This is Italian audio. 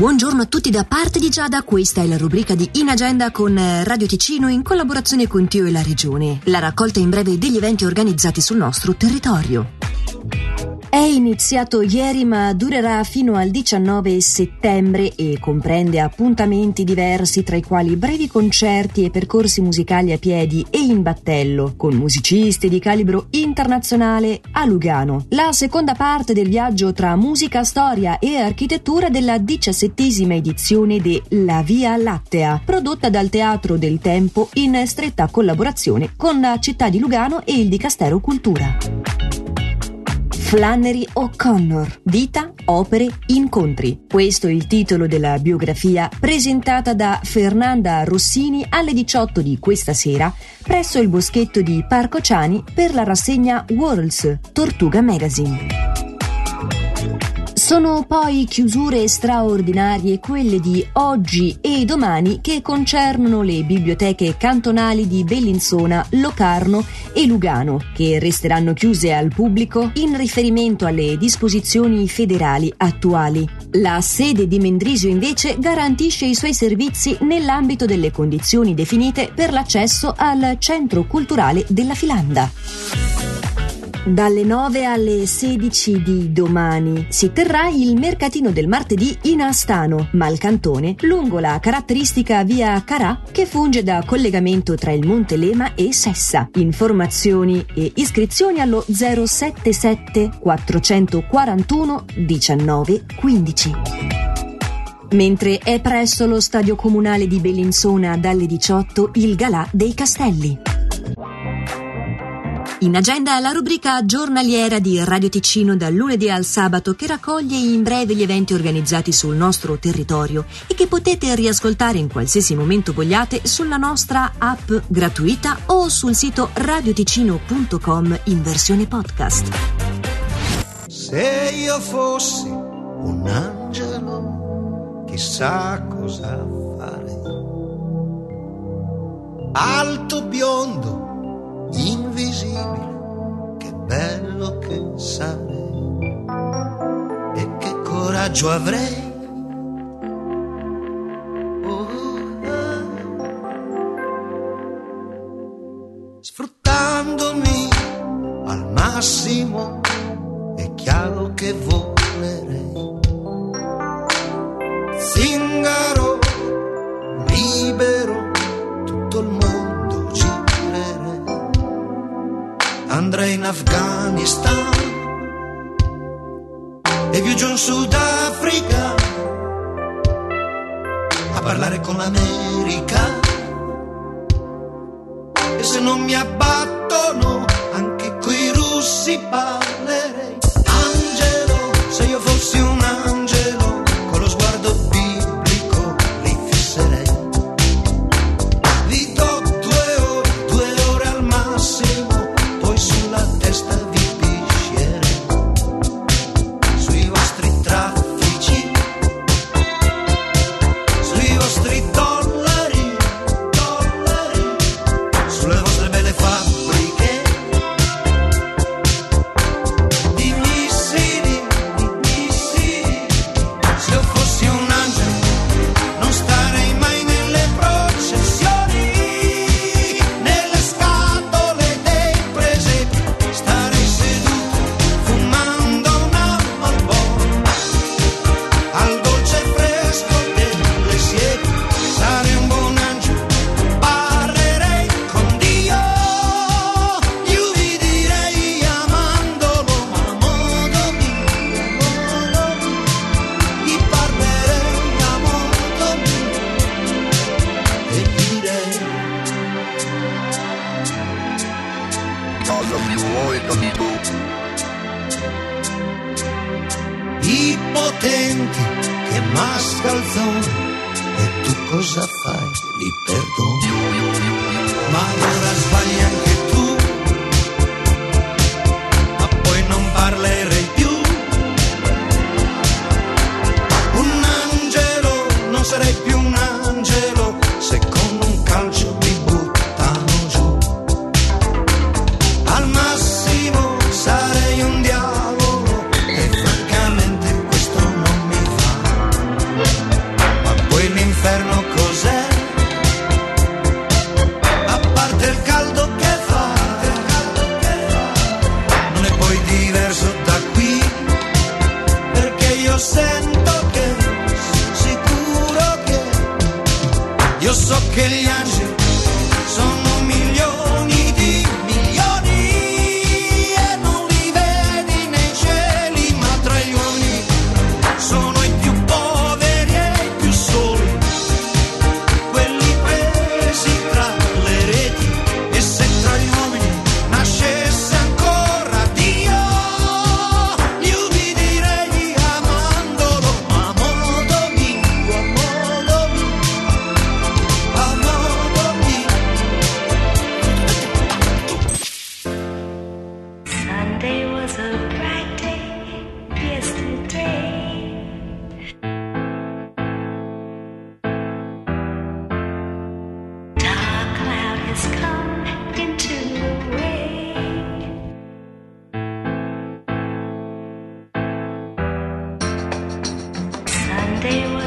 Buongiorno a tutti da parte di Giada, questa è la rubrica di In Agenda con eh, Radio Ticino in collaborazione con Tio e la Regione. La raccolta in breve degli eventi organizzati sul nostro territorio. È iniziato ieri ma durerà fino al 19 settembre e comprende appuntamenti diversi tra i quali brevi concerti e percorsi musicali a piedi e in battello con musicisti di calibro internazionale a Lugano. La seconda parte del viaggio tra musica, storia e architettura della diciassettesima edizione de La Via Lattea, prodotta dal Teatro del Tempo in stretta collaborazione con la città di Lugano e il Dicastero Cultura. Flannery O'Connor. Vita, opere, incontri. Questo è il titolo della biografia presentata da Fernanda Rossini alle 18 di questa sera presso il boschetto di Parco Ciani per la rassegna Worlds Tortuga Magazine. Sono poi chiusure straordinarie quelle di oggi e domani che concernono le biblioteche cantonali di Bellinzona, Locarno e Lugano, che resteranno chiuse al pubblico in riferimento alle disposizioni federali attuali. La sede di Mendrisio invece garantisce i suoi servizi nell'ambito delle condizioni definite per l'accesso al centro culturale della Filanda. Dalle 9 alle 16 di domani si terrà il mercatino del martedì in Astano, Malcantone, lungo la caratteristica via Carà che funge da collegamento tra il Monte Lema e Sessa. Informazioni e iscrizioni allo 077 441 19 15 mentre è presso lo stadio comunale di Bellinzona dalle 18 il Galà dei Castelli. In agenda la rubrica giornaliera di Radio Ticino dal lunedì al sabato che raccoglie in breve gli eventi organizzati sul nostro territorio e che potete riascoltare in qualsiasi momento vogliate sulla nostra app gratuita o sul sito radioticino.com in versione podcast. Se io fossi un angelo, chissà cosa fare. Alto biondo invisibile, che bello che sarei e che coraggio avrei. Oh, ah. Sfruttandomi al massimo, è chiaro che volerei. Afghanistan e giù in Sudafrica a parlare con l'America. E se non mi abbattono, anche coi russi parlerei. Potenti che mascalzone e tu cosa fai? Li perdoni. Ma allora sbagli anche sento che sicuro che io so che gli angeli they were